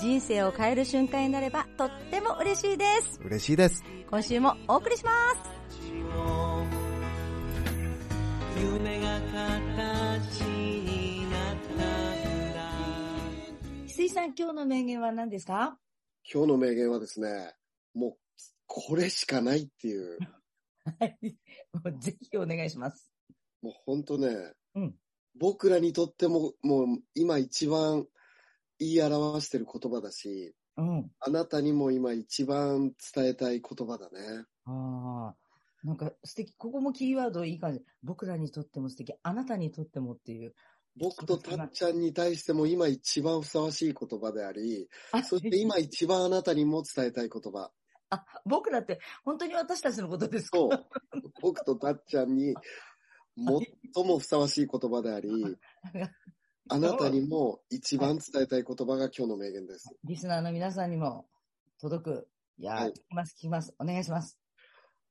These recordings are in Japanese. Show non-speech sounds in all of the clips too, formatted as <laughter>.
人生を変える瞬間になればとっても嬉しいです。嬉しいです。今週もお送りします。夢が形になった翡翠さん、今日の名言は何ですか？今日の名言はですね、もう、これしかないっていう、はい。<laughs> もうぜひお願いします。もう本当ね、うん僕らにとっても、もう今一番言い表してる言葉だし、うん。あなたにも今一番伝えたい言葉だね。ああ。なんか素敵。ここもキーワードいい感じ。僕らにとっても素敵。あなたにとってもっていう。僕とたっちゃんに対しても今一番ふさわしい言葉であり、あそして今一番あなたにも伝えたい言葉。あ、僕らって本当に私たちのことですか？そう。僕とたっちゃんに最もふさわしい言葉であり、<laughs> あなたにも一番伝えたい言葉が今日の名言です。リスナーの皆さんにも届く。いやー、はい聞きます、聞きます。お願いします。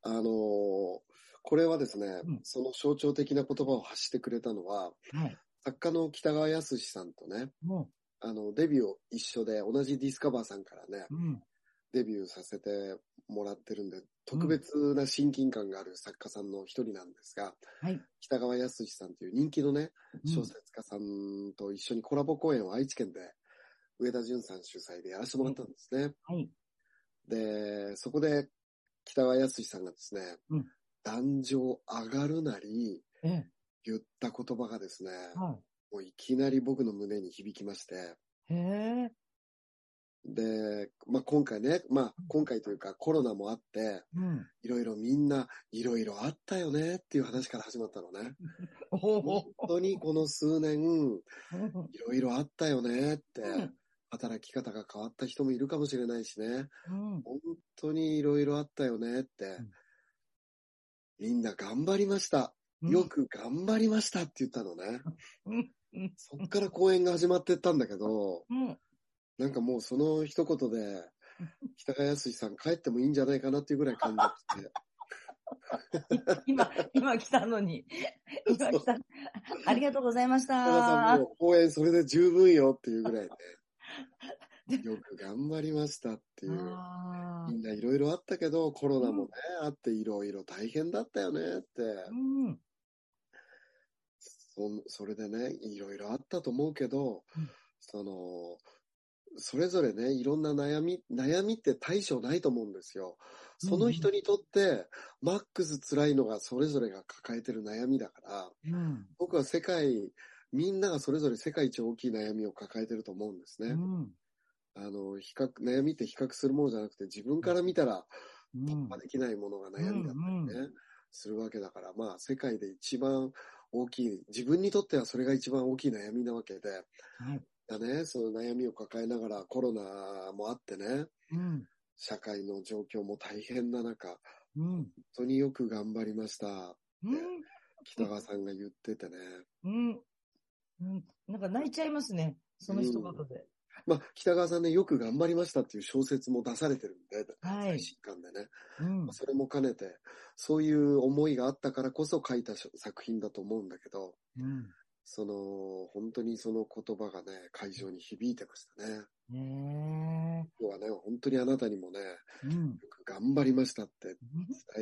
あのーこれはですね、うんその象徴的な言葉を発してくれたのは、はい。作家の北川康さんとね、もあの、デビューを一緒で同じディスカバーさんからね、う、うん。デビューさせてもらってるんで、特別な親近感がある作家さんの一人なんですが、はい。北川康さんという人気のね、うん小説家さんと一緒にコラボ公演を愛知県で上田純さん主催でやらせてもらったんですね。はい。で、そこで北川康さんがですね、うん壇上上がるなりえ言った言葉がですね、え。はもういきなり僕の胸に響きまして、い。へえ。で、まあ、今回ね、まあ、今回というかコロナもあって、うん。いろいろみんないろいろあったよねっていう話から始まったのね。<laughs> お本お。当にこの数年、いろいろあったよねって、うん働き方が変わった人もいるかもしれないしね、うん。本当にいろいろあったよねって、みんな頑張りました。よく頑張りましたって言ったのね。そっから公演が始まってったんだけど、うん。なんかもうその一言で、北川康さん帰ってもいいんじゃないかなっていうぐらい感動して、今、今来たのに。今来た。ありがとうございまし北川さんた。もう公演それで十分よっていうぐらいで、よく頑張りましたっていう。みんないろいろあったけど、コロナもね、あっていろいろ大変だったよねって、うん。そそれでね、いろいろあったと思うけど、うんその、それぞれね、いろんな悩み、悩みって対処ないと思うんですよ。その人にとって、マックス辛いのがそれぞれが抱えてる悩みだから、うん。僕は世界、みんながそれぞれ世界一大きい悩みを抱えてると思うんですね。うん。あの、比較、悩みって比較するものじゃなくて、自分から見たら、うん突破できないものが悩みだったりね、うんするわけだから、まあ、世界で一番大きい、自分にとってはそれが一番大きい悩みなわけで、はい。だね、その悩みを抱えながらコロナもあってね、うん。社会の状況も大変な中、うん。本当によく頑張りました。うん。北川さんが言っててね。うん。うん。なんか泣いちゃいますね。その一言で。まあ、北川さんね、よく頑張りましたっていう小説も出されてるんで、はい最新刊でね。うんまあ。それも兼ねて、そういう思いがあったからこそ書いた作品だと思うんだけど、うん。その、本当にその言葉がね、会場に響いてましたね。ね今日はね、本当にあなたにもね、え。うん。よく頑張りましたって伝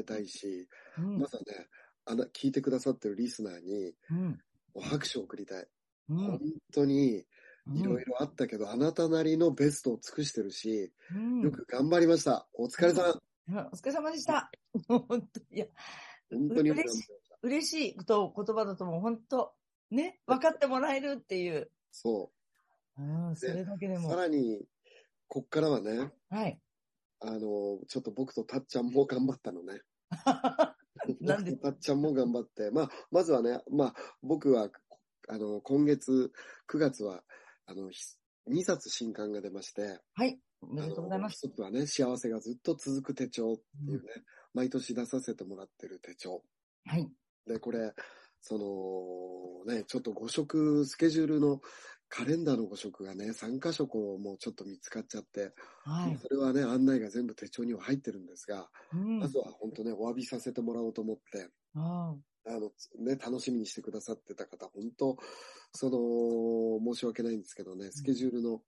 えたいし、うん。まずはね、あな、聞いてくださってるリスナーに、うん。もう拍手を送りたい。うん本当に、いろいろあったけど、あなたなりのベストを尽くしてるし、うん。よく頑張りました。お疲れさん。うんお疲れ様でした。本当いや、本当に嬉しい。嬉しいと言葉だともう本当、ね、分かってもらえるっていう。そうん、それだけでう。も。さらに、こっからはね、はい。あの、ちょっと僕とたっちゃんも頑張ったのね。<laughs> なんで？僕とたっちゃんも頑張って、まあ、まずはね、まあ、僕は、あの、今月、9月は、あの、2冊新刊が出まして、はい。おめでとうございます。一つはね、幸せがずっと続く手帳っていうね、毎年出させてもらってる手帳。はい。で、これ、その、ね、ちょっと5色、スケジュールのカレンダーの5色がね、3箇所こう、もうちょっと見つかっちゃって、はい。それはね、案内が全部手帳には入ってるんですが、うん。まずは本当ね、お詫びさせてもらおうと思って、ああの、ね、楽しみにしてくださってた方、本当、その、申し訳ないんですけどね、スケジュールの、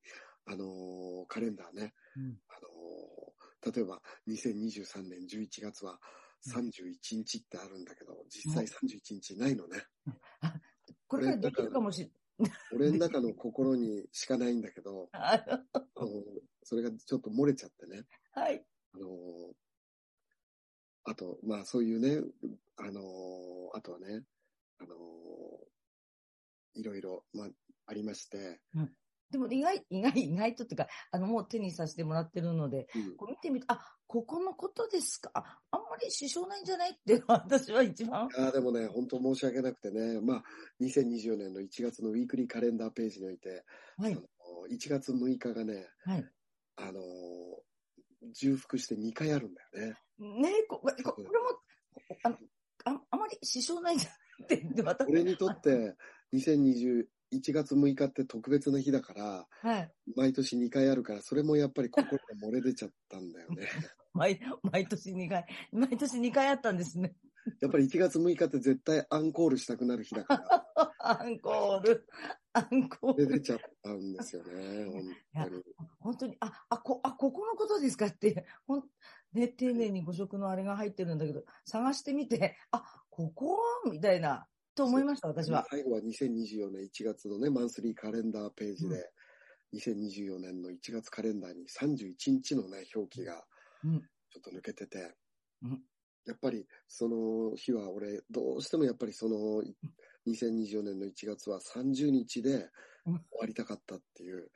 あのーカレンダーね、うんあのー例えば2023年11月は31日ってあるんだけど、実際31日ないのね。あ。これからできるかもしれ俺の中の心にしかないんだけど、<laughs> ない。あのそれがちょっと漏れちゃってね。はい。あのーあと、まあそういうね、あのーあとはね、あのーいろいろ、まあ、ありまして、でも意外、意外、意外とっていうか、あの、もう手にさせてもらってるので、うんこう見てみて、あ、ここのことですか？あ、あんまり支障ないんじゃない？って、私は一番。ああ、でもね、本当申し訳なくてね、まあ、2024年の1月のウィークリーカレンダーページにおいて、はいあ。の1月6日がね、はい。あのー重複して2回あるんだよね。ねここれも、あの、ああまり支障ないんじゃない？って、で私俺にとって、2021月6日って特別な日だから、はい。毎年2回あるから、それもやっぱり心が漏れ出ちゃったんだよね。<laughs> 毎、毎年2回、毎年2回あったんですね。やっぱり1月6日って絶対アンコールしたくなる日だから、アンコール、アンコール。出出ちゃったんですよね、本当に。本当に、あ、あ、こ、あ、ここのことですかって、ほん、ね、丁寧に5色のあれが入ってるんだけど、探してみて、あ、ここ？みたいな、と思いました、私は。最後は2024年1月のね、マンスリーカレンダーページで、2024年の1月カレンダーに31日のね、表記がうん。ちょっと抜けてて、うん。やっぱりその日は俺、どうしてもやっぱりその2024年の1月は30日でうん終わりたかったっていう、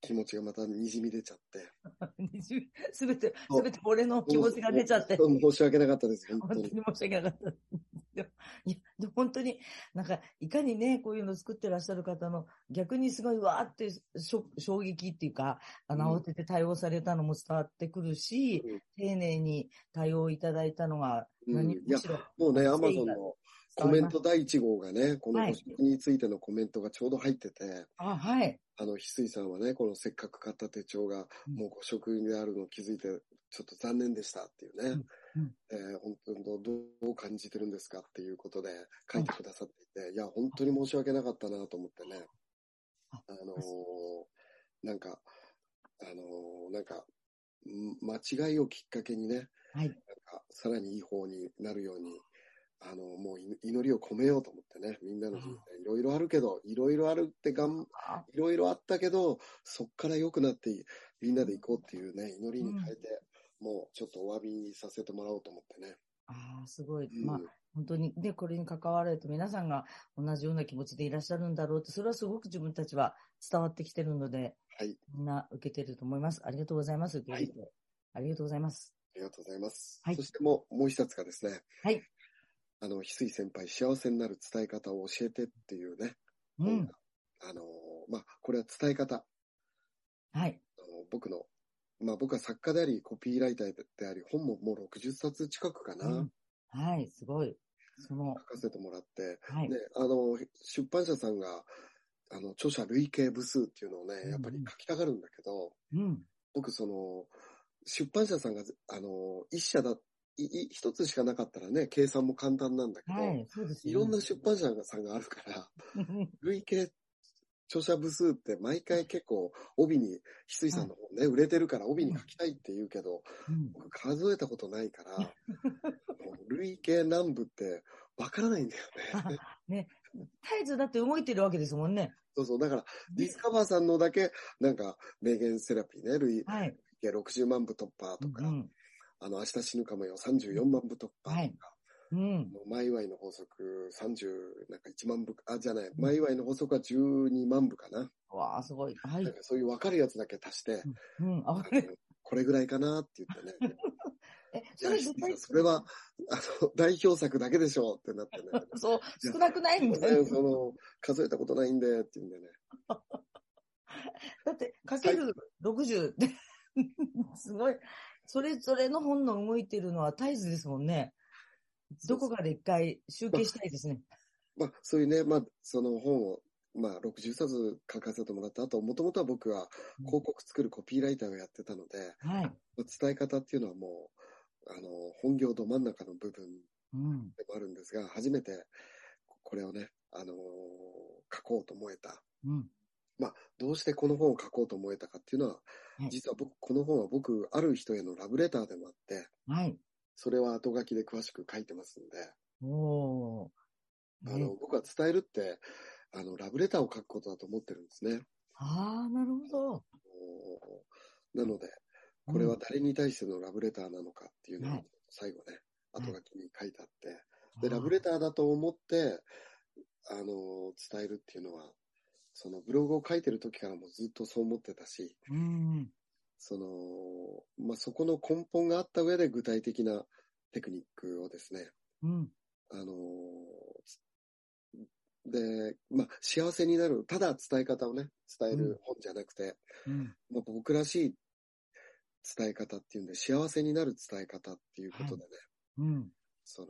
気持ちがまた滲み出ちゃって。<laughs> すべて、すべて俺の気持ちが出ちゃって。申し訳なかったです、本当に本当に。申し訳なかった。いや、本当に、なんか、いかにね、こういうの作ってらっしゃる方の、逆にすごいわーってしょ衝撃っていうか、あの、うん慌てて対応されたのも伝わってくるし、うん丁寧に対応いただいたのが、うん何いやもうね、アマゾンのコメント第1号がね、このはいご食についてのコメントがちょうど入ってて、あ、はい。あの、翡翠さんはね、このせっかく買った手帳がうんもうご食であるのを気づいて、ちょっと残念でしたっていうね。うんうんえー本当にどう感じてるんですかっていうことで書いてくださっていて、いや、本当に申し訳なかったなと思ってね。ああのーなんか、あのーなんか、ん間違いをきっかけにね、はい。なんか、さらにいい方になるように、あの、もうい祈りを込めようと思ってね、みんなの人生いろいろあるけど、いろいろあるってがん、あいろいろあったけど、そっから良くなってみんなで行こうっていうね、祈りに変えて、もうちょっとお詫びさせてもらおうと思ってね。あー、すごい。うんまあ、本当にね、これに関わられて皆さんが同じような気持ちでいらっしゃるんだろうって、それはすごく自分たちは伝わってきてるので、はい、みんな受けてると思います。ありがとうございます。受け入れてありがとうございます。ありがとうございます。はいそしてもう、もう一つがですね、はい。あの、翡翠先輩、幸せになる伝え方を教えてっていうね、うん。あの、まあ、これは伝え方。はい。あの僕の、まあ僕は作家であり、コピーライターであり、本ももう60冊近くかな、うんはい、すごい。その書、かせてもらって、はい。ね、あの、出版社さんが、あの、著者累計部数っていうのをね、やっぱり書きたがるんだけど、うん。僕その、出版社さんが、あの、一社だ、いい一つしかなかったらね、計算も簡単なんだけど、はい、そうですいよろんな出版社さんがあるから、う <laughs> ん累計著者部数って毎回結構帯に、翡翠さんの方ね、売れてるから帯に書きたいって言うけど、うん僕数えたことないから、<laughs> もう累計何部ってわからないんだよね。ね、絶えずだって動いてるわけですもんね。そうそう。だから、ディスカバーさんのだけ、なんか、名言セラピーね、累はい。計60万部突破とか、うん。あの、明日死ぬかもよ、34万部突破とか、はいうん。マイワイの法則30、なんか1万部、あ、じゃない、マイワイの法則は12万部かな。わあ、すごい。はいなん。かそういう分かるやつだけ足して、うん。ああのれこれぐらいかなって言ってね。<laughs> え、それ絶対、それは、あの、代表作だけでしょってなってね。そう、少なくないんだねよ。その、数えたことないんでって言うんでね。<laughs> だって、かける60って、<laughs> すごい。それぞれの本の動いてるのは絶えずですもんね。どこかで一回集計したいですね。<laughs> まあ、そういうね、まあ、その本を、まあ、60冊書かせてもらった後、もともとは僕は広告作るコピーライターをやってたので、はい。伝え方っていうのはもう、あの、本業ど真ん中の部分うん。でもあるんですが、初めてこれをね、あのー書こうと思えた。うん。どうしてこの本を書こうと思えたかっていうのは、はい実は僕、この本は僕、ある人へのラブレターでもあって、はい。それは後書きで詳しく書いてますんで、おー。ねあの、僕は伝えるって、あの、ラブレターを書くことだと思ってるんですね。ああ、なるほど。なので、これは誰に対してのラブレターなのかっていうのをはい最後ね、はい後書きに書いてあって、で、ラブレターだと思って、あの、伝えるっていうのは、そのブログを書いてる時からもずっとそう思ってたし、うん。その、まあ、そこの根本があった上で具体的なテクニックをですね、うん。あので、まあ、幸せになる、ただ伝え方をね、伝える本じゃなくて、うん。まあ、僕らしい伝え方っていうんで、幸せになる伝え方っていうことでね、うん。その、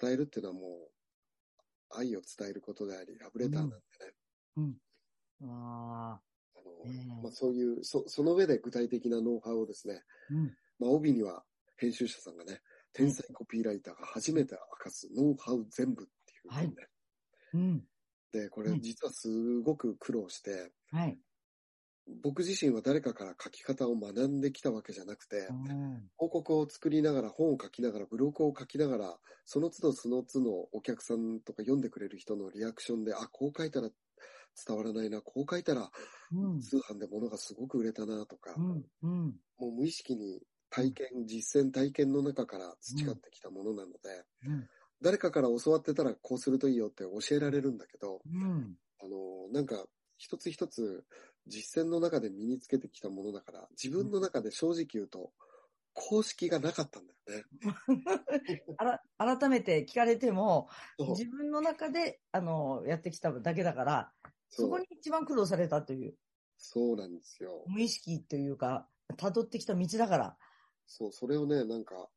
伝えるっていうのはもう、愛を伝えることであり、ラブレターなんでね、うん。ああ。あの、ねえまあ、そういう、そ、その上で具体的なノウハウをですね、うん。まあ、帯には編集者さんがね、天才コピーライターが初めて明かすノウハウ全部っていう本ね。うん。で、これうん実はすごく苦労して、はい。僕自身は誰かから書き方を学んできたわけじゃなくて、うん。広告を作りながら、本を書きながら、ブログを書きながら、その都度その都度お客さんとか読んでくれる人のリアクションで、あ、こう書いたら伝わらないな、こう書いたらうん。通販で物がすごく売れたなとか、うん。うん。もう無意識に体験、実践体験の中から培ってきたものなので、うん。誰かから教わってたらこうするといいよって教えられるんだけど、うん。あの、なんか、一つ一つ実践の中で身につけてきたものだから、自分の中で正直言うと、公式がなかったんだよね。<laughs> あら、改めて聞かれても、自分の中で、あの、やってきただけだから、そこに一番苦労されたという、そうなんですよ。無意識というか、辿ってきた道だから。そう、それをね、なんか、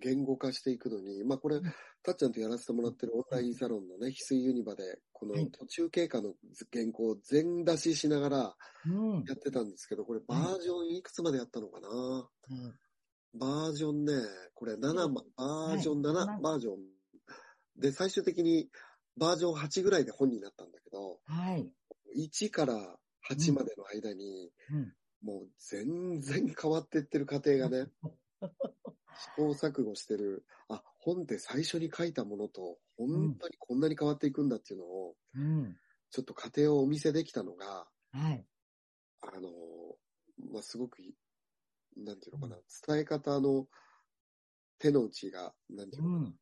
言語化していくのに、まあこれ、たっちゃんとやらせてもらってるオンラインサロンのね、翡翠ユニバで、このはい途中経過の原稿を全出ししながらうん。やってたんですけど、これバージョンいくつまでやったのかな、うんバージョンね、これ7ま、バージョン7、はいバージョン。で、最終的にバージョン8ぐらいで本になったんだけど、はい。1から8までの間に、うん。もう全然変わってってる過程がね、試行錯誤してる、あ、本って最初に書いたものと、本当にこんなに変わっていくんだっていうのを、うん。ちょっと過程をお見せできたのが、はい。あの、まあ、すごくい、なんていうのかな、伝え方の手の内が、なんていうのかな、うん。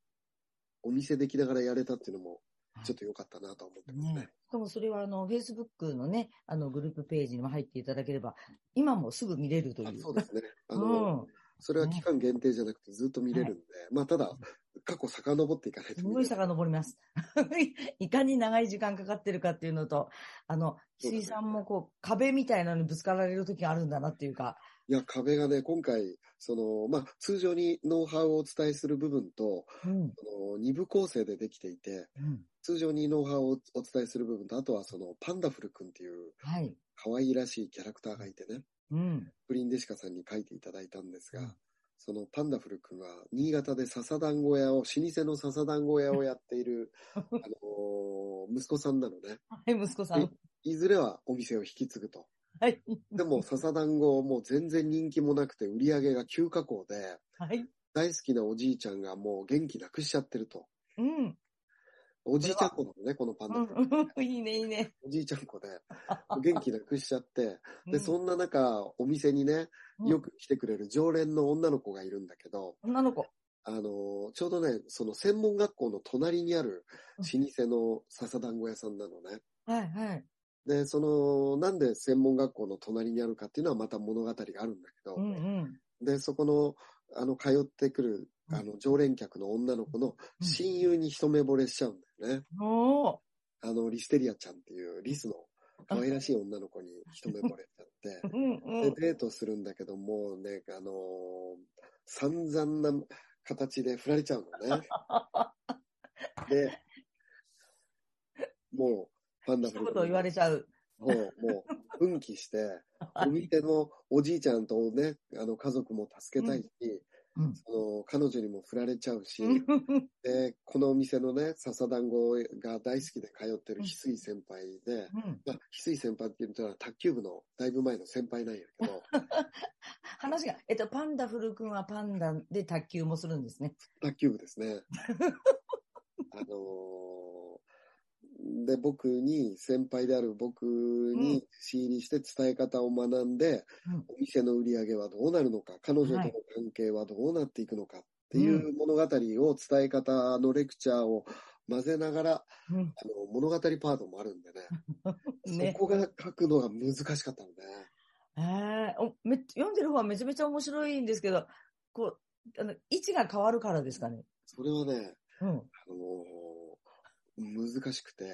お見せできながらやれたっていうのも、ちょっと良かったなと思ってますね。ね。しかもそれは、あの、Facebook のね、あの、グループページにも入っていただければ、今もすぐ見れるという。あそうですね。あうの、ん。それは期間限定じゃなくてずっと見れるんで、まあただ、過去遡っていかないとすごい。遡ります。<laughs> いかに長い時間かかってるかっていうのと、あの、そうだね石井さんもこう、壁みたいなのにぶつかられる時があるんだなっていうか、いや、壁がね、今回、その、まあ通常にノウハウをお伝えする部分と、うん。その二部構成でできていて、うん。通常にノウハウをお伝えする部分と、あとはそのパンダフル君っていうはい。可愛らしいキャラクターがいてね、うん。プリンデシカさんに書いていただいたんですが、うんそのパンダフル君は新潟で笹団子屋を、老舗の笹団子屋をやっている、<laughs> あのー息子さんなのね。はい、息子さん。いずれはお店を引き継ぐと。はい。でも笹団子もう全然人気もなくて売り上げが急下降で、はい。大好きなおじいちゃんがもう元気なくしちゃってると。うん。おじいちゃん子なのね、このパンダ。いいね、いいね。おじいちゃん子で、元気なくしちゃって、<laughs> で、そうんな中、お店にね、うんよく来てくれる常連の女の子がいるんだけど、女の子。あのーちょうどね、その専門学校の隣にある老舗の笹団子屋さんなのね。はい、はい。で、その、なんで専門学校の隣にあるかっていうのはまた物語があるんだけど、うん、うん。で、そこの、あの、通ってくる、うんあの、常連客の女の子の親友に一目惚れしちゃうんだよね。おー。あの、リステリアちゃんっていうリスの可愛らしい女の子に一目惚れちゃって、<laughs> で、ん。デートするんだけども、ね、あのー散々な形で振られちゃうのね。<laughs> で、もう、パンダフル一言言われちゃう。もう、もう、奮起して、お店のおじいちゃんとね、あの、家族も助けたいし、うんその、彼女にも振られちゃうし、うんで、このお店のね、笹団子が大好きで通ってる翡翠先輩で、まあ、翡翠先輩っていうのは卓球部のだいぶ前の先輩なんやけど、<laughs> 話が、えっと、パンダフル君はパンダで卓球もするんですね。卓球部ですね。<laughs> あのーで、僕に、先輩である僕に仕入りして伝え方を学んで、うん。お店の売り上げはどうなるのか、彼女とのはい。関係はどうなっていくのかっていう物語を伝え方のレクチャーを混ぜながら、うん。あの物語パートもあるんでね、<laughs> ね。そこが書くのが難しかったのね。えー。おめ読んでる方はめちゃめちゃ面白いんですけど、こう、あの、位置が変わるからですかね？それはね、うん。あのー難しくて、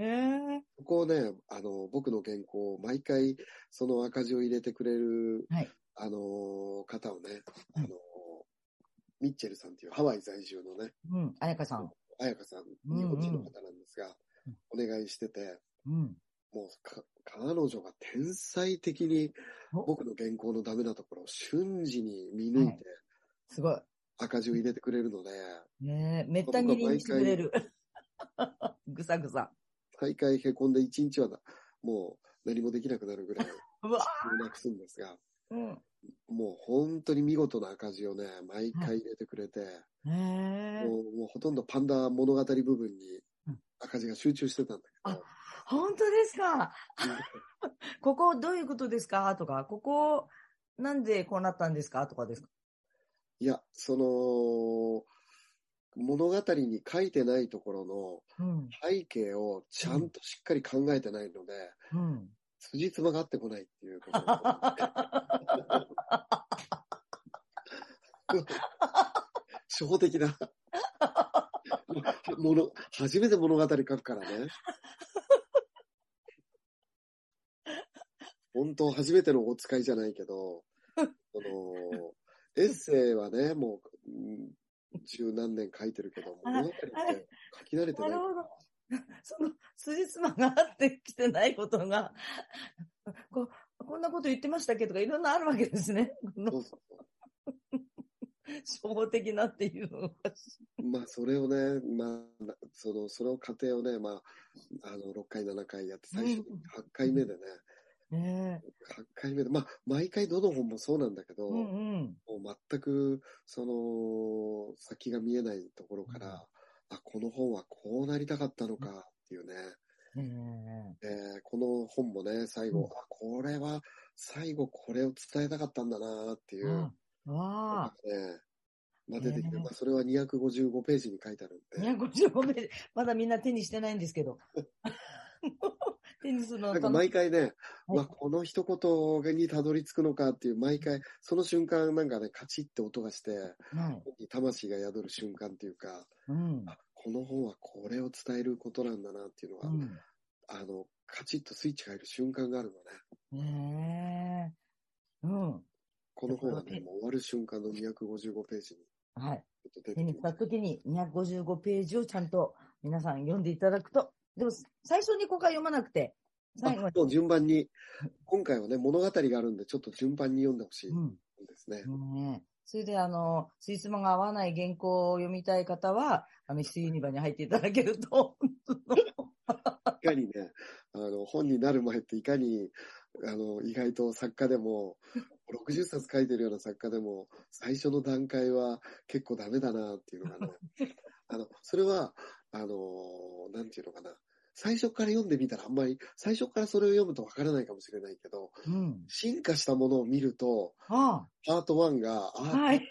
へえ。ここをね、あの、僕の原稿を毎回、その赤字を入れてくれる、はいあのー方をね、うんあのーミッチェルさんっていうハワイ在住のね、うん。あやかさん。彩香さん、うんうん日本人の方なんですが、お願いしてて、うん。もうか、彼女が天才的にお僕の原稿のダメなところを瞬時に見抜いてすごい。赤字を入れてくれるので、ねえ、めった切りにしてくれる。<laughs> ぐさぐさ。大会へこんで一日はもう何もできなくなるぐらい <laughs> うわなくすんですが、うん。もう本当に見事な赤字をね、毎回入れてくれて、へえ。もうもうほとんどパンダ物語部分にうん。赤字が集中してたんだけど、本当ですか？<laughs> ここどういうことですか？とか、ここなんでこうなったんですか？とかですか？いや、その、物語に書いてないところのうん。背景をちゃんとしっかり考えてないので、うん。辻褄が合ってこないっていうこと。初歩的な。もの、初めて物語書くからね。本当初めてのお使いじゃないけど、その、エッセイはね、もう、うん十何年書いてるけど、物語って書き慣れてない。なるほど。その、<laughs> 辻褄が合ってきてないことが、<laughs> ここんなこと言ってましたっけとかいろんなあるわけですね。そうそう <laughs> 初歩的なっていう。まあ、それをね、まあ、なその、その過程をね、まあ、あの、6回、7回やって、最初に8回目でね、ね8回目で、まあ、毎回どの本もそうなんだけど、え。うんうん。もう全く、その、先が見えないところから、あ、この本はこうなりたかったのかっていうね、ねえーこの本もね、最後、うんあ、これは、最後これを伝えたかったんだなっていえ。う、あわあ。ね、まあ、出てきて、ねまあ、それは255ページに書いてあるんで、255名、まだみんな手にしてないんですけど。<laughs> 手にするのなんか毎回ね、はいまあ、この一言にたどり着くのかっていう、毎回、その瞬間なんかね、カチッって音がして、はい。魂が宿る瞬間っていうか、うん。あこの本はこれを伝えることなんだなっていうのが、うん。あの、カチッとスイッチが入る瞬間があるのね。ねえ。うん。この本はね、もう終わる瞬間の255ページにはい。手にしたてきます。ときに255ページをちゃんと皆さん読んでいただくと。でも、最初にここから読まなくて、最後あもう順番に、今回はね、物語があるんで、ちょっと順番に読んでほしいうん。んですね。ねえそれで、あの、スイスマが合わない原稿を読みたい方は、あの、ヒユニバに入っていただけると、いかにね、あの、本になる前っていかに、あの、意外と作家でも、60冊書いてるような作家でも、最初の段階は結構ダメだなっていうのがね、<laughs> あの、それは、あの、なんていうのかな。最初から読んでみたらあんまり、最初からそれを読むとわからないかもしれないけど、うん。進化したものを見ると、あパート1が、あ、あ、はい。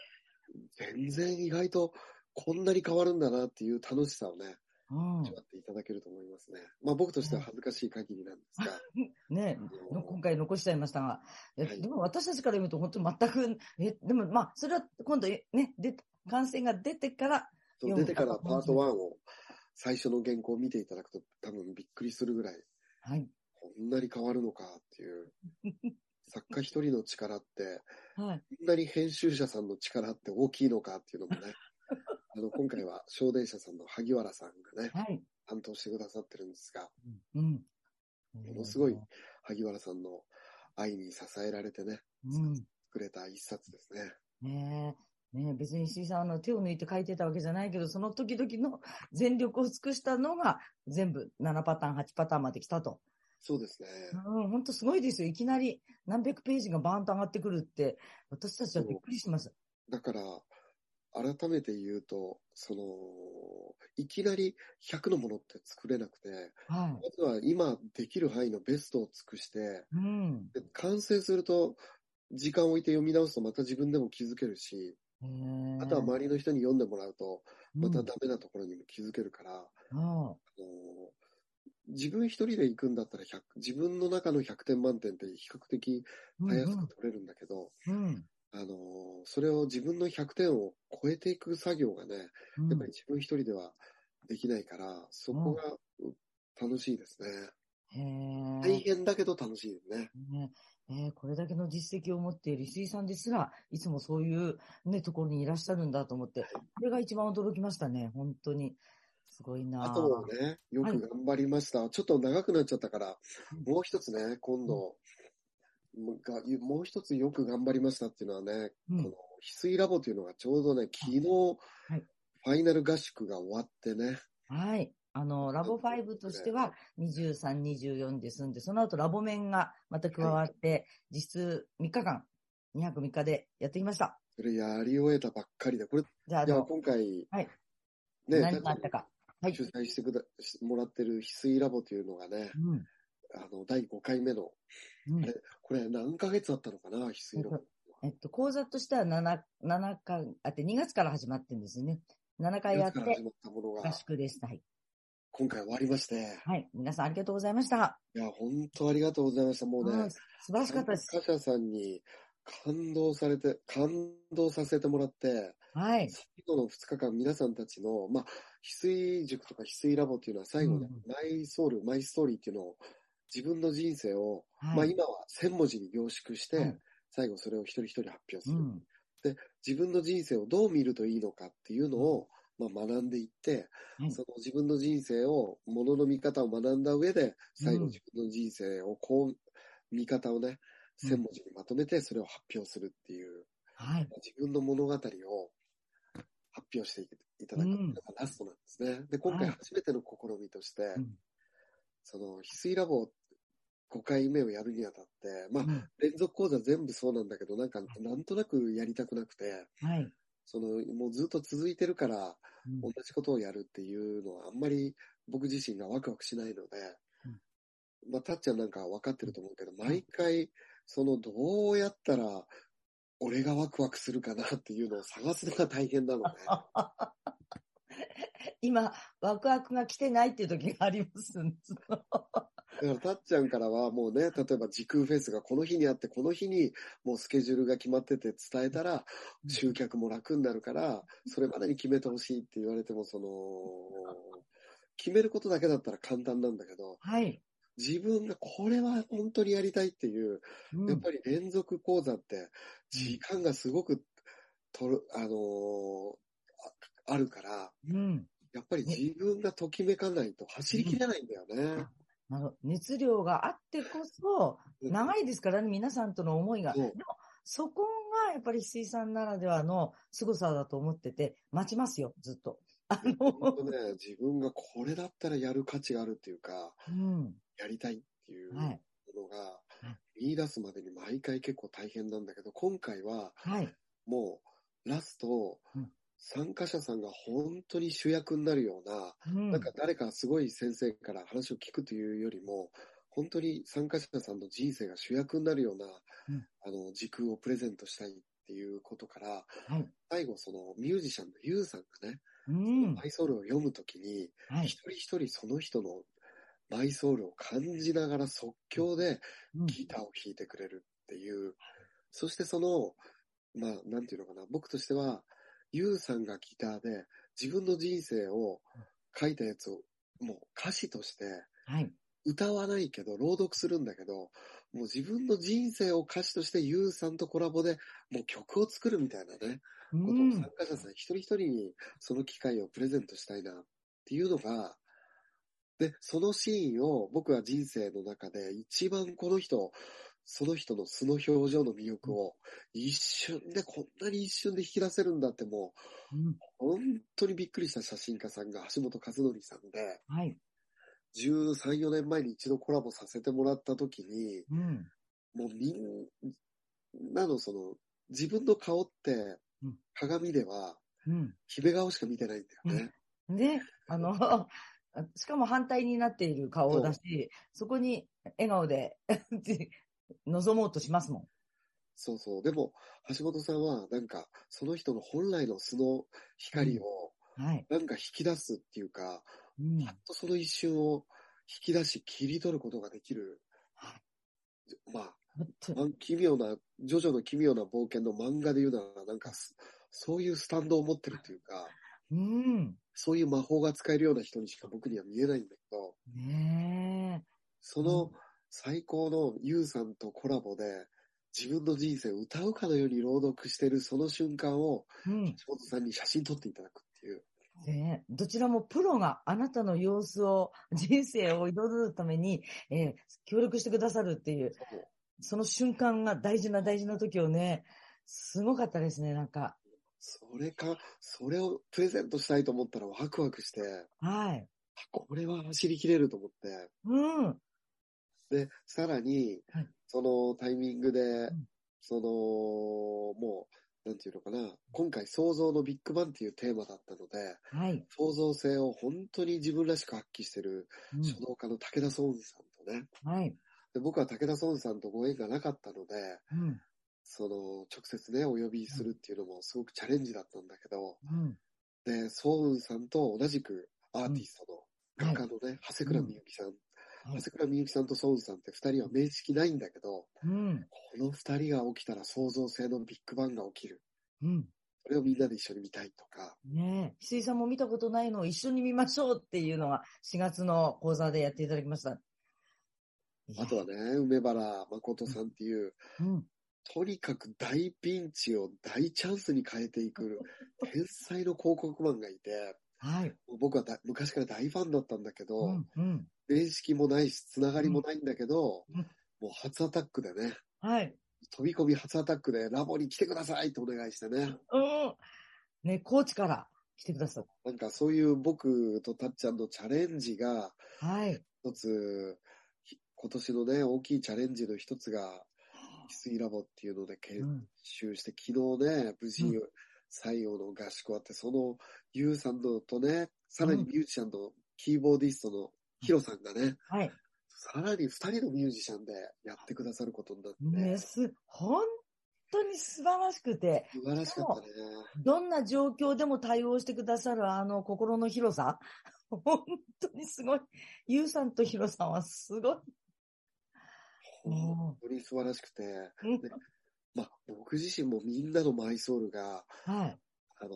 全然意外とこんなに変わるんだなっていう楽しさをね、うん味わっていただけると思いますね。まあ僕としては恥ずかしい限りなんですが。ね今回残しちゃいましたが、えはいでも私たちから読むと本当に全く、え、でもまあ、それは今度ね、で、感染が出てから、出てからパート1を最初の原稿を見ていただくと多分びっくりするぐらい、はい。本んなに変わるのかっていう、<laughs> 作家一人の力って、はい。こんなに編集者さんの力って大きいのかっていうのもね、<laughs> あの、今回は、小電車さんの萩原さんがね、はい。担当してくださってるんですが、うん。ものすごい萩原さんの愛に支えられてね、うん。作れた一冊ですね。ねえ。ねえ、別に石井さんはあの手を抜いて書いてたわけじゃないけど、その時々の全力を尽くしたのが全部7パターン、8パターンまで来たと。そうですね。うん、本当すごいですよ。いきなり何百ページがバーンと上がってくるって、私たちはびっくりします。だから、改めて言うと、その、いきなり100のものって作れなくて、はまずは今できる範囲のベストを尽くして、い。うん。で完成すると、時間を置いて読み直すとまた自分でも気づけるし、あとは周りの人に読んでもらうと、またうんダメなところにも気づけるから、ああの自分一人で行くんだったら100、自分の中の100点満点って比較的あたやすく取れるんだけど、うん。あの、それを自分の100点を超えていく作業がね、うん。やっぱり自分一人ではできないから、そこがう楽しいですね。大変だけど楽しいですね。ねえーこれだけの実績を持っている石井さんですら、いつもそういうね、ところにいらっしゃるんだと思って、これが一番驚きましたね。本当に。すごいなあとね、よく頑張りました。ちょっと長くなっちゃったから、うんもう一つね、今度、もうがもう一つよく頑張りましたっていうのはね、うんこの翡翠ラボというのがちょうどね、昨日、いファイナル合宿が終わってね、はい。あの、ラボ5としては23、24ですんで、その後ラボ面がまた加わって、実質3日間、2泊3日でやってきました。それやり終えたばっかりで、これ、じゃあ、あいや、の、今回、はいね、何があったか。はい。主催してくだしもらってる翡翠ラボというのがね、うん。あの、第5回目の、うんこれ何ヶ月あったのかな、翡翠ラボ。えっと、講座としては7、7回、あって2月から始まってるんですよね。7回やって合、宿です。はい。今回終わりまして、はい。皆さんありがとうございました。いや、本当ありがとうございました。もうねうん、素晴らしかったです。参加者さんに感動されて、感動させてもらって、はい。最後の2日間皆さんたちの、まあ、翡翠塾とか翡翠ラボっていうのは最後ね、うんマイソウル、マイストーリーっていうのを、自分の人生を、はい。まあ今は1000文字に凝縮して、はい最後それを一人一人発表する。うん。自分の人生をどう見るといいのかっていうのを、まあ、学んでいって、はいその自分の人生を、ものの見方を学んだ上で、最後うん自分の人生をこう、見方をね、うん。1000文字にまとめてそれを発表するっていう、はい。自分の物語を発表していただく。のうん。がラストなんですね。で、今回はい。初めての試みとして、うん。その、翡翠ラボ5回目をやるにあたって、まあ、うん。連続講座全部そうなんだけど、なんか、なんとなくやりたくなくて、はい。その、もうずっと続いてるから、うん。同じことをやるっていうのはあんまり僕自身がワクワクしないので、まあ、たっちゃんなんか分かってると思うけど、毎回、その、どうやったら、俺がワクワクするかなっていうのを探すのが大変なのね。<laughs> <laughs> 今、ワクワクが来てないっていう時があります。<laughs> だから、たっちゃんからはもうね、例えば時空フェスがこの日にあって、この日にもうスケジュールが決まってて伝えたら、うん集客も楽になるから、それまでに決めてほしいって言われても、その、決めることだけだったら簡単なんだけど、はい。自分がこれは本当にやりたいっていう、うんやっぱり連続講座って時間がすごくとる、あのーああるから、うん。やっぱり自分がときめかないと走りきれないんだよね。あの、熱量があってこそ、長いですからね、皆さんとの思いが。でも、そこがやっぱり石井さんならではの凄さだと思ってて、待ちますよ、ずっと。あの、ね、自分がこれだったらやる価値があるっていうか、うん。やりたいっていうもはい。のが、見出すまでに毎回結構大変なんだけど、今回ははい。もうラストうん、参加者さんが本当に主役になるような、うん。なんか誰かすごい先生から話を聞くというよりも、本当に参加者さんの人生が主役になるような、うんあの、時空をプレゼントしたいっていうことから、はい。最後そのミュージシャンのユウさんがね、うん。マイソウルを読むときに、はい。一人一人その人のマイソウルを感じながら即興でうんギターを弾いてくれるっていう、そしてその、まあ、なんていうのかな、僕としては、ユウさんがギターで自分の人生を書いたやつをもう歌詞としてはい。歌わないけど、朗読するんだけど、もう自分の人生を歌詞としてユウさんとコラボでもう曲を作るみたいなね、うことをん参加者さん一人一人にその機会をプレゼントしたいなっていうのが、で、そのシーンを僕は人生の中で一番この人、その人の素の表情の魅力を一瞬でこんなに一瞬で引き出せるんだってもうんう本当にびっくりした写真家さんが橋本和則さんで、はい。13、4年前に一度コラボさせてもらった時に、うん。もうみんなのその自分の顔ってうん鏡ではうん。決め顔しか見てないんだよね。で、あの、<laughs> しかも反対になっている顔だし、そこに笑顔で <laughs> 望もうとしますもそうそう。でも、橋本さんはなんかその人の本来の素の光を。なんか引き出すっていうか、うんパッとその一瞬を引き出し切り取ることができる。まあ、奇妙な、ジョジョの奇妙な冒険の漫画で言うなら、なんかす、そういうスタンドを持ってるというか、うん。そういう魔法が使えるような人にしか僕には見えないんだけど、ねその最高のユウさんとコラボで、自分の人生を歌うかのように朗読してるその瞬間を、え。うん。橋本さんに写真撮っていただくっていう。ねえどちらもプロがあなたの様子を、<laughs> 人生を彩るために、えー協力してくださるっていう、その瞬間が大事な大事な時をね、すごかったですね、なんか。それか、それをプレゼントしたいと思ったらワクワクして、はい。あこれは走り切れると思って、うん。で、さらにはい、そのタイミングでん、その、もう、なんていうのかな、今回創造のビッグバンっていうテーマだったので、はい。創造性を本当に自分らしく発揮してるうん書道家の武田壮雲さんとね、はい。で僕は武田壮雲さんとご縁がなかったので、うん。その、直接ね、お呼びするっていうのもすごくチャレンジだったんだけど、うん。で、壮雲さんと同じくアーティストの画家のね、長谷倉みゆきさん、はい長谷倉みゆきさんと壮雲さんって二人は面識ないんだけど、うん。この二人が起きたら創造性のビッグバンが起きる。うん。それをみんなで一緒に見たいとか、ねえ、翡翠さんも見たことないのを一緒に見ましょうっていうのが4月の講座でやっていただきました。あとはね、梅原誠さんっていう、うん。とにかく大ピンチを大チャンスに変えていく天才の広告マンがいて、はい。僕はだ昔から大ファンだったんだけど、うん。うん。面識もないし、つながりもないんだけど、うんもう初アタックでね、はい。飛び込み初アタックでラボに来てくださいってお願いしてね。うん。ね、コーチから来てくださっなんかそういう僕とたっちゃんのチャレンジが、た。はい。一つ、ひ今年のね、大きいチャレンジの一つが、翡翠ラボっていうので研うん。修して、昨日ね、無事うん最後の合宿終わって、その、ゆうさんのとね、さらにうんミュージシャンのキーボーディストのヒロさんがね、はい。さらに二人のミュージシャンでやってくださることになって、ね、す、本当に素晴らしくて、素晴らしかったね。どんな状況でも対応してくださるあの心の広さ。<laughs> 本当にすごい。ゆうさんとヒロさんはすごい。本当に素晴らしくて、うんでまあ、僕自身もみんなのマイソウルが、はい。あのー、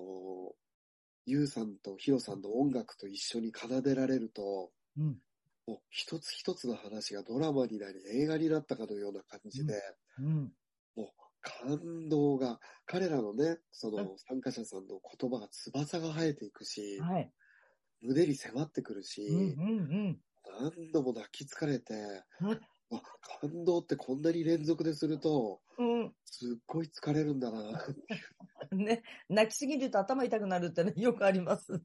ゆうさんとヒロさんの音楽と一緒に奏でられると、うん。もう一つ一つの話がドラマになり映画になったかのような感じで、うん。感動が、彼らのね、そうんの参加者さんの言葉が翼が生えていくし、はい。胸に迫ってくるし、うんうん何度も泣き疲れて、感動ってこんなに連続ですると、うん。すっごい疲れるんだな。<laughs> ね、泣きすぎると頭痛くなるってね、<laughs> よくあります。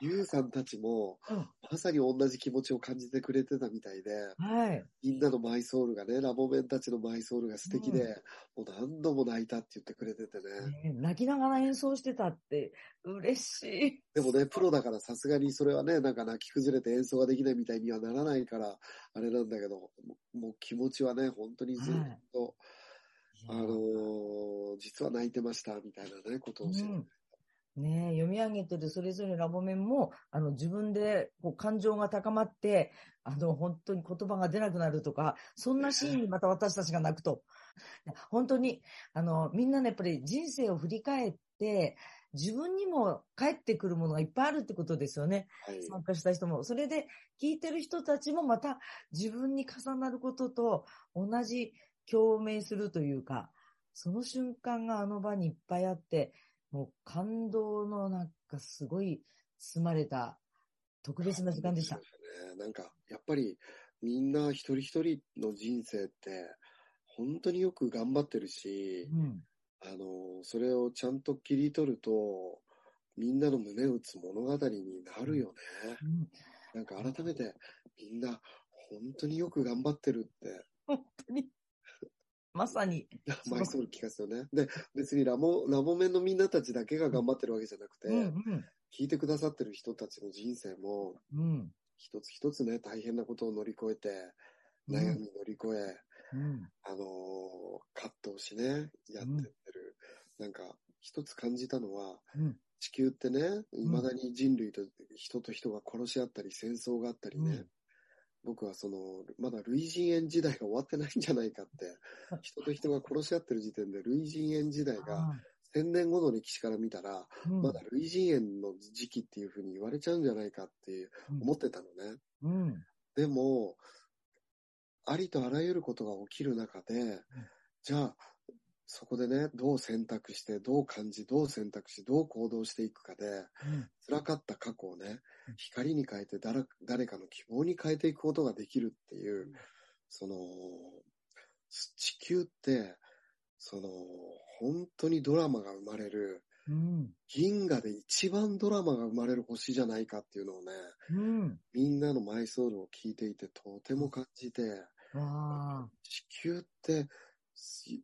ゆうさんたちも、うんまさに同じ気持ちを感じてくれてたみたいで、はい。みんなのマイソウルがね、ラボメンたちのマイソウルが素敵で、もう何度も泣いたって言ってくれててね。ね泣きながら演奏してたって、嬉しい。でもね、プロだからさすがにそれはね、なんか泣き崩れて演奏ができないみたいにはならないから、あれなんだけど、もうもう気持ちはね、本当にずっと、あのー実は泣いてました、みたいなね、ことを教えてくれてねえ読み上げてるそれぞれラボメンも、あの、自分でこう感情が高まって、あの、本当に言葉が出なくなるとか、そんなシーンにまた私たちが泣くと。本当に、あの、みんなね、やっぱり人生を振り返って、自分にも返ってくるものがいっぱいあるってことですよね。はい。参加した人も。それで、聞いてる人たちもまた自分に重なることと同じ共鳴するというか、その瞬間があの場にいっぱいあって、もう感動のなんかすごい包まれた特別な時間でした。ね。なんか、やっぱりみんな一人一人の人生って、本当によく頑張ってるし、うん。あの、それをちゃんと切り取ると、みんなの胸打つ物語になるよね。うんなんか改めて、みんな本当によく頑張ってるって、本当に。まさに。<laughs> そう毎そう聞かせよね。で、別にラボ、ラボメンのみんなたちだけが頑張ってるわけじゃなくて、うん聞いてくださってる人たちの人生も、うん。うん。一つ一つね、大変なことを乗り越えて、うん悩み乗り越え、うん。あのー葛藤しね、やってってる。なんか、一つ感じたのは、うん。地球ってね、未だに人類と人と人が殺し合ったり、戦争があったりね、うん僕はその、まだ類人猿時代が終わってないんじゃないかって、<laughs> 人と人が殺し合ってる時点で類人猿時代があ千年後の歴史から見たら、まだ類人猿の時期っていう風に言われちゃうんじゃないかって思ってたのね。うん。でも、ありとあらゆることが起きる中で、じゃあ、そこでね、どう選択して、どう感じ、どう選択し、どう行動していくかで、うん。辛かった過去をねうん、光に変えて誰誰かの希望に変えていくことができるっていう、その、地球って、その、本当にドラマが生まれる、うん。銀河で一番ドラマが生まれる星じゃないかっていうのをね、うん。みんなのマイソウルを聞いていてとても感じて。地球って、し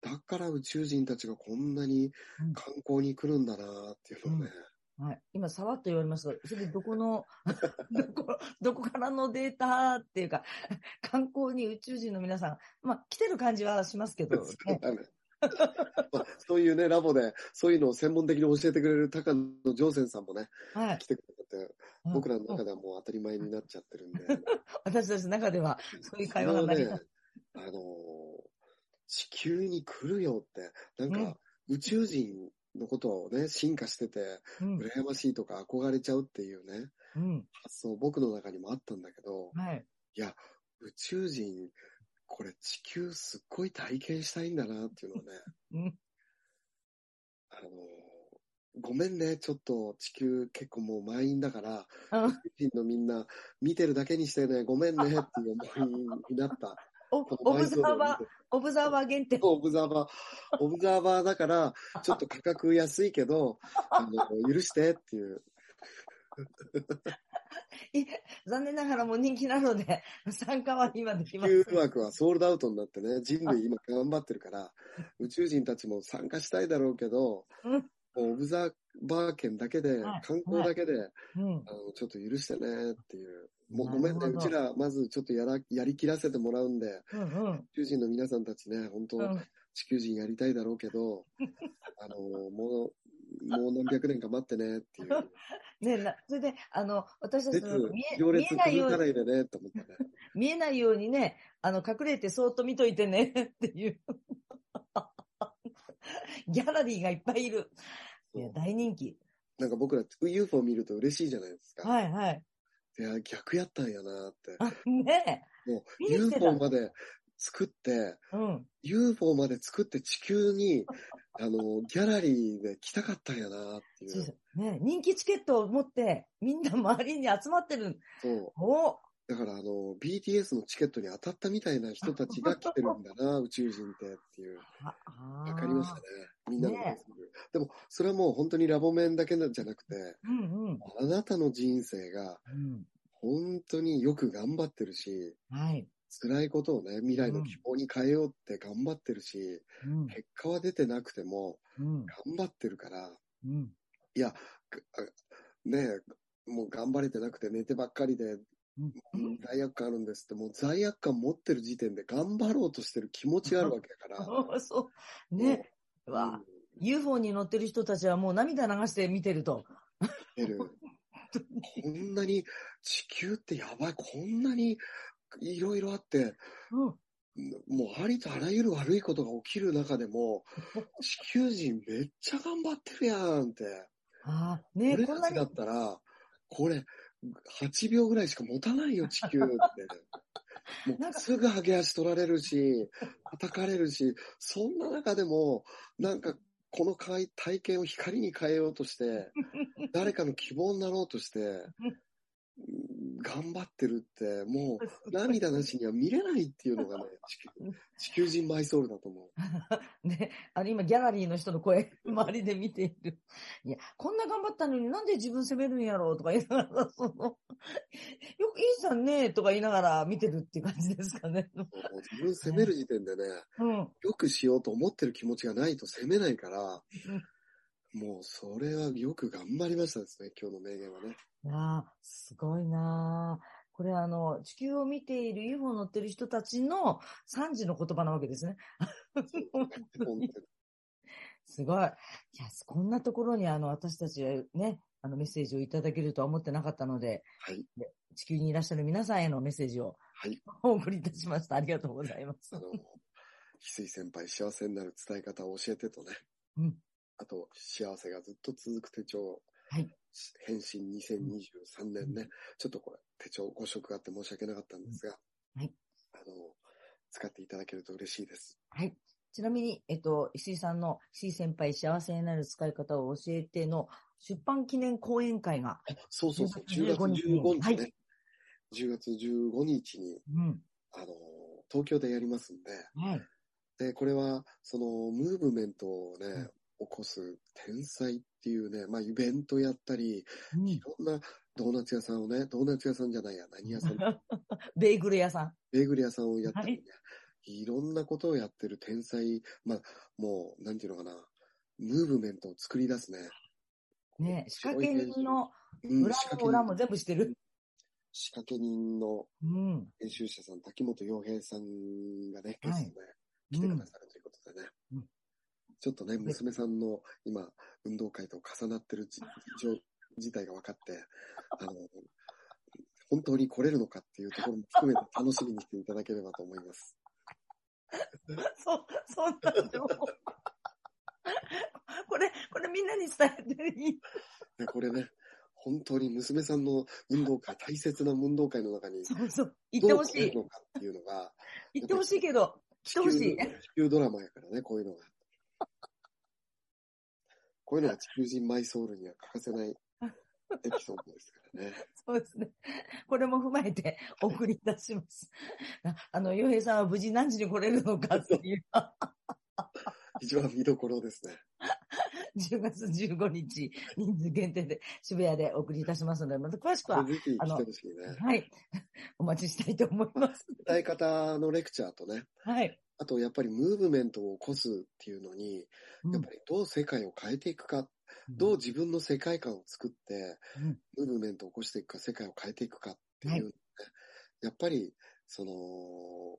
だから宇宙人たちがこんなにうん観光に来るんだなっていうのをね、はい。今、さわっと言われましたが、それでどこの、<laughs> どこ、どこからのデータっていうか、<laughs> 観光に宇宙人の皆さん、まあ、来てる感じはしますけど、そうね。<laughs> そういうね、ラボで、そういうのを専門的に教えてくれる高野上泉さんもね、はい来。てくれて、僕らの中ではもう当たり前になっちゃってるんで、私たちの中では、そういう会話が成り立つ。、あのー地球に来るよって、なんうんか、宇宙人のことをね、進化してて、うん。羨ましいとか憧れちゃうっていうね、うん。発想僕の中にもあったんだけど、はい。いや、宇宙人、これ地球すっごい体験したいんだなっていうのをね、<laughs> うん。あのーごめんね、ちょっと地球結構もう満員だから、あ宇宙人のみんな見てるだけにしてね、ごめんねっていう思いになった。オブザーバーオブザーバー限定。オブザーバー、オブザーバーだから、<laughs> ちょっと価格安いけど、あの、許してっていう。<laughs> い残念ながらもう人気なので、参加は今でき地ます。球枠はソールドアウトになってね、人類今頑張ってるから、宇宙人たちも参加したいだろうけど、オブザーバー券だけではい、観光だけで、うん。あの、ちょっと許してねっていう。もうごめんね、うちらまずちょっとやら、やりきらせてもらうんで、うんうん。宇宙人の皆さんたちね、本当、うん地球人やりたいだろうけど、<laughs> あの、もう、もう何百年か待ってねっていう。<laughs> ねな、それで、あの、私たち列の見、え行見列続かえないように、ないでね、と思ってね。<laughs> 見えないようにね、あの、隠れてそーっと見といてね、っていう。ギャラリーがいっぱいいる。いや、大人気。なんか僕ら UFO 見ると嬉しいじゃないですか。はいはい。いや、逆やったんやなって。あ、ねもう UFO まで作って、え。うん。UFO まで作って地球に、<laughs> あの、ギャラリーで来たかったんやなっていそうそう。うね人気チケットを持って、みんな周りに集まってる。そう。おだからあの、BTS のチケットに当たったみたいな人たちが来てるんだな、<laughs> 宇宙人ってっていう。わわかりましたね。みんなのねでも、それはもう本当にラボ面だけじゃなくて、うんうん。あなたの人生がうん。本当によく頑張ってるし、はい。辛いことをね、未来の希望に変えようって頑張ってるし、うん。結果は出てなくてもうん。頑張ってるから、うん。いや、ねえ、もう頑張れてなくて寝てばっかりで、うんうん罪悪感あるんですって、もう罪悪感持ってる時点で頑張ろうとしてる気持ちがあるわけだから。<laughs> そう。ね。うわん、UFO に乗ってる人たちはもう涙流して見てると。出るこんなに、地球ってやばい、こんなにいろいろあって、うん。もうありとあらゆる悪いことが起きる中でも、地球人めっちゃ頑張ってるやんって。ああ、ね俺こんなにだっ、たら、これ、8秒ぐらいしか持たないよ、地球って。<laughs> もうすぐハゲ足取られるし、叩かれるし、そんな中でも、なんか、この体体験を光に変えようとして、誰かの希望になろうとして、うん頑張ってるって、もう涙なしには見れないっていうのがね、地球地球人マイソウルだと思う。<laughs> ね、あの今ギャラリーの人の声、周りで見ている。いや、こんな頑張ったのになんで自分責めるんやろうとか言いながら、その、<laughs> よくいいじゃんねとか言いながら見てるっていう感じですかね。<laughs> 自分責める時点でね、うん。よくしようと思ってる気持ちがないと責めないから、もうそれはよく頑張りましたですね、今日の名言はね。いやーすごいなーこれあの、地球を見ている UFO 乗ってる人たちの3時の言葉なわけですね。すごい。いや、こんなところにあの、私たちはね、あのメッセージをいただけるとは思ってなかったので、はい。地球にいらっしゃる皆さんへのメッセージをはい。お送りいたしました。ありがとうございますあ。の、翡翠先輩幸せになる伝え方を教えてとね。うん。あと、幸せがずっと続く手帳。はい。返信2023年ね。ちょっとこれ、手帳ご色があって申し訳なかったんですが。はい。あの、使っていただけると嬉しいです。はい。ちなみに、えっと、石井さんの石井先輩幸せになる使い方を教えての出版記念講演会が、そうそうそう。10 10月月15 15日ね。はい10月15日に、うん。あの、東京でやりますんで、はい。で、これは、その、ムーブメントをね、うん起こす天才っていうね、まあ、イベントやったり、うんいろんなドーナツ屋さんをね、ドーナツ屋さんじゃないや、何屋さん、<laughs> ベーグル屋さん。ベーグル屋さんをやったりね、、はいろんなことをやってる天才、まあ、もう、なんていうのかな、ムーブメントを作り出すね。ね、仕掛け人のうん裏も裏も人、全部してる。仕掛け人のうん。編集者さん、滝本洋平さんがね、ゲはいストで来てくださるということでね。うんちょっとね、娘さんの今、運動会と重なってる事態が分かって、あの、本当に来れるのかっていうところも含めて楽しみにしていただければと思います。<laughs> そ、そんな情報。<laughs> これ、これみんなに伝えていい？で、これね、本当に娘さんの運動会、大切な運動会の中に、そうそう。言ってほしいどう来れる。のかっていうのが、言ってほしいけど、来てほしい。地球ドラマやからね、こういうのが。<laughs> こういうのが地球人マイソウルには欠かせないエピソードですからね。<laughs> そうですね。これも踏まえてお送りいたします。あ <laughs> あの、洋平さんは無事何時に来れるのかっていう、一番見どころですね。10月15日、人数限定で渋谷でお送りいたしますので、また詳しくは、ぜひ来てほしいね。はい、お待ちしたいと思います。伝え方のレクチャーとね、はい。あとやっぱりムーブメントを起こすっていうのに、うん。やっぱりどう世界を変えていくか、どう自分の世界観を作って、うん。ムーブメントを起こしていくか、世界を変えていくかっていう、ねはい。やっぱり、その、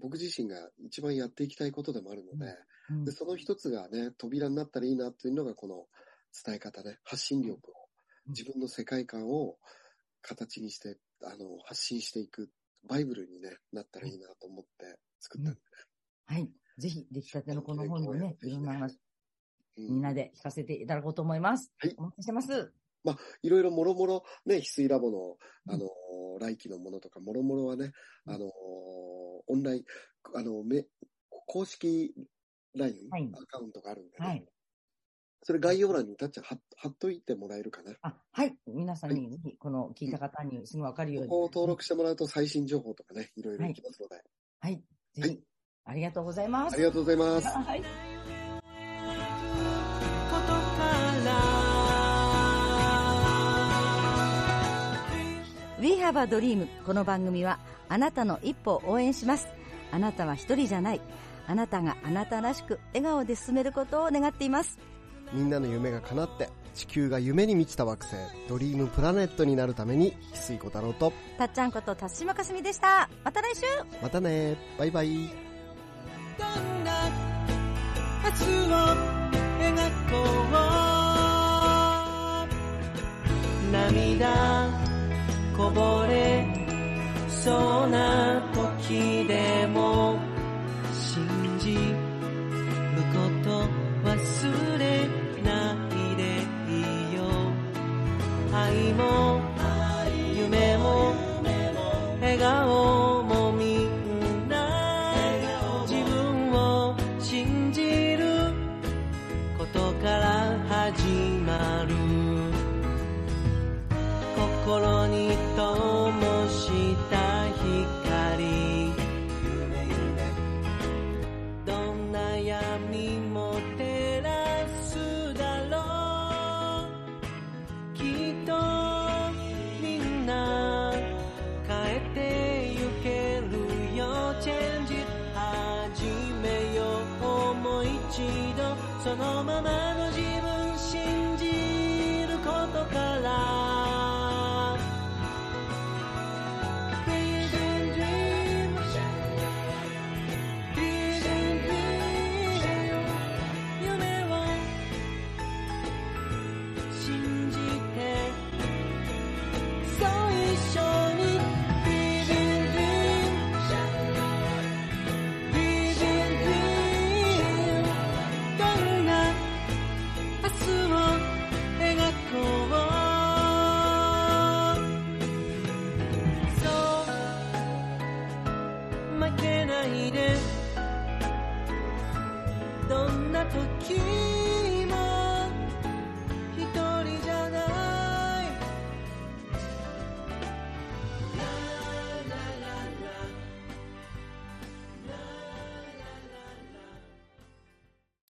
僕自身が一番やっていきたいことでもあるので、うん。でその一つがね、扉になったらいいなっていうのがこの伝え方ね、発信力を、うん。自分の世界観を形にして、あの、発信していく、バイブルにね、なったらいいなと思って作ったんで、はい。ぜひ、出来たてのこの本のね、いろんな話、うん。みんなで聞かせていただこうと思います。はいお待ちしてます。いろいろもろもろね、翡翠ラボの、うんあの、来期のものとか、もろもろはね、あの、オンライン、あの、め、公式 LINE、はい。アカウントがあるんでね、はい。それ概要欄にタッチ貼っ貼っといてもらえるかな？あ、はい。皆さんにぜひ、この聞いた方にすぐわかるように。ここを登録してもらうと最新情報とかね、いろいろいきますので、はい。ぜひはい、ありがとうございます。ありがとうございます。はい。ことから We have a dream この番組はあなたの一歩を応援しますあなたは一人じゃないあなたがあなたらしく笑顔で進めることを願っていますみんなの夢が叶って地球が夢に満ちた惑星ドリームプラネットになるために翡翠小太郎とたっちゃんこと辰島かすみでした。また来週。またね。バイバイ。どんな明日を描こう。涙こぼれそうな時時でも信じること忘れ愛も夢も笑顔